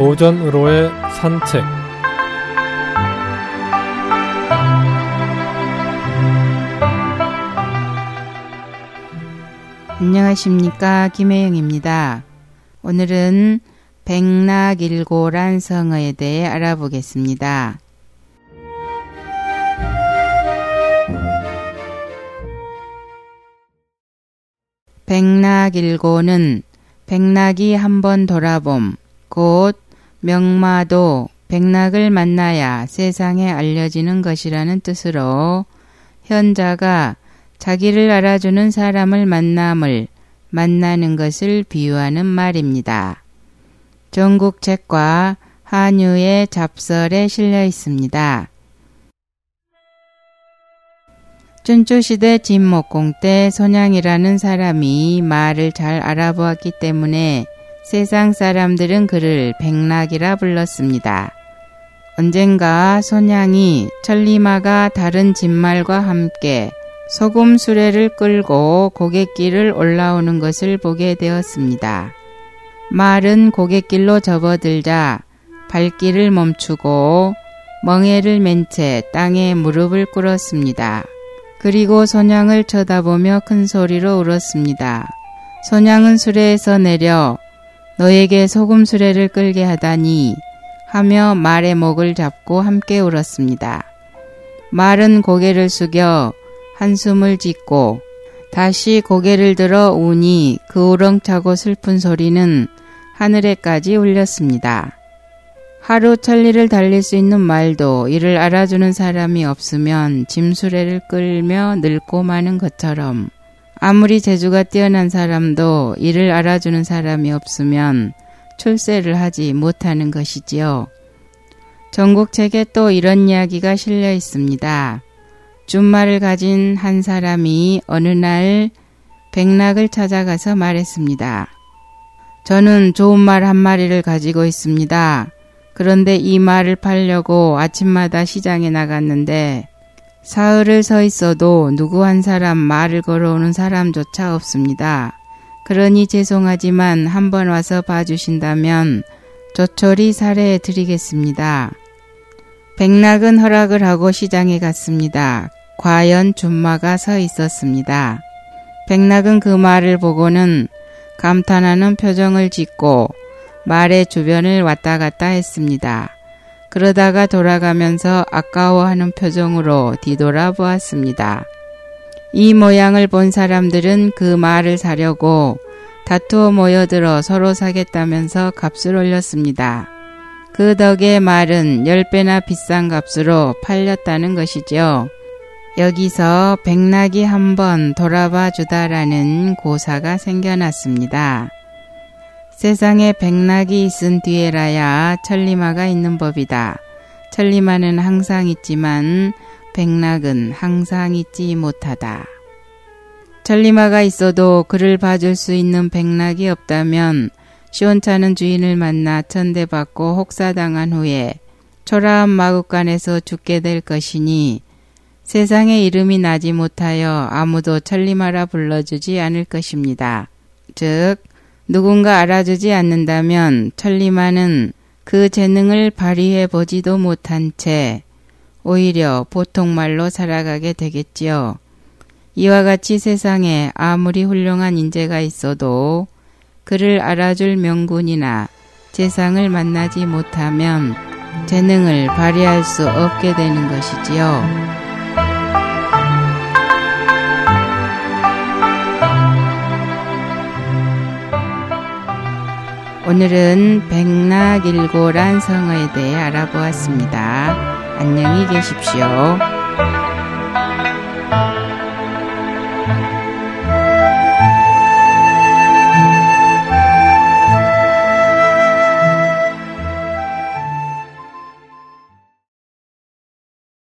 오전으로의 산책 안녕하십니까 김혜영입니다. 오늘은 백락일고란 성어에 대해 알아보겠습니다. 백락일고는 백락이 한번 돌아봄, 곧 명마도 백락을 만나야 세상에 알려지는 것이라는 뜻으로 현자가 자기를 알아주는 사람을 만남을 만나는 것을 비유하는 말입니다. 전국 책과 한유의 잡설에 실려 있습니다. 춘추시대 진목공 때 손양이라는 사람이 말을 잘 알아보았기 때문에 세상 사람들은 그를 백락이라 불렀습니다. 언젠가 손양이 천리마가 다른 진말과 함께 소금 수레를 끌고 고갯길을 올라오는 것을 보게 되었습니다. 말은 고갯길로 접어들자 발길을 멈추고 멍해를 맨 채 땅에 무릎을 꿇었습니다. 그리고 손양을 쳐다보며 큰 소리로 울었습니다. 손양은 수레에서 내려 너에게 소금 수레를 끌게 하다니 하며 말의 목을 잡고 함께 울었습니다. 말은 고개를 숙여 한숨을 짓고 다시 고개를 들어 우니 그 우렁차고 슬픈 소리는 하늘에까지 울렸습니다. 하루 천리를 달릴 수 있는 말도 이를 알아주는 사람이 없으면 짐수레를 끌며 늙고 마는 것처럼 아무리 재주가 뛰어난 사람도 이를 알아주는 사람이 없으면 출세를 하지 못하는 것이지요. 전국책에 또 이런 이야기가 실려 있습니다. 준말을 가진 한 사람이 어느 날 백락을 찾아가서 말했습니다. 저는 좋은 말 한 마리를 가지고 있습니다. 그런데 이 말을 팔려고 아침마다 시장에 나갔는데 사흘을 서 있어도 누구 한 사람 말을 걸어오는 사람조차 없습니다. 그러니 죄송하지만 한번 와서 봐주신다면 조촐히 사례해 드리겠습니다. 백락은 허락을 하고 시장에 갔습니다. 과연 준마가 서 있었습니다. 백락은 그 말을 보고는 감탄하는 표정을 짓고 말의 주변을 왔다 갔다 했습니다. 그러다가 돌아가면서 아까워하는 표정으로 뒤돌아 보았습니다. 이 모양을 본 사람들은 그 말을 사려고 다투어 모여들어 서로 사겠다면서 값을 올렸습니다. 그 덕에 말은 10배나 비싼 값으로 팔렸다는 것이죠. 여기서 백락이 한번 돌아봐 주다라는 고사가 생겨났습니다. 세상에 백락이 있은 뒤에라야 천리마가 있는 법이다. 천리마는 항상 있지만 백락은 항상 있지 못하다. 천리마가 있어도 그를 봐줄 수 있는 백락이 없다면 시원찮은 주인을 만나 천대받고 혹사당한 후에 초라한 마국간에서 죽게 될 것이니 세상에 이름이 나지 못하여 아무도 천리마라 불러주지 않을 것입니다. 즉 누군가 알아주지 않는다면 천리마는 그 재능을 발휘해 보지도 못한 채 오히려 보통 말로 살아가게 되겠지요. 이와 같이 세상에 아무리 훌륭한 인재가 있어도 그를 알아줄 명군이나 재상을 만나지 못하면 재능을 발휘할 수 없게 되는 것이지요. 오늘은 백락일고란 성어에 대해 알아보았습니다. 안녕히 계십시오.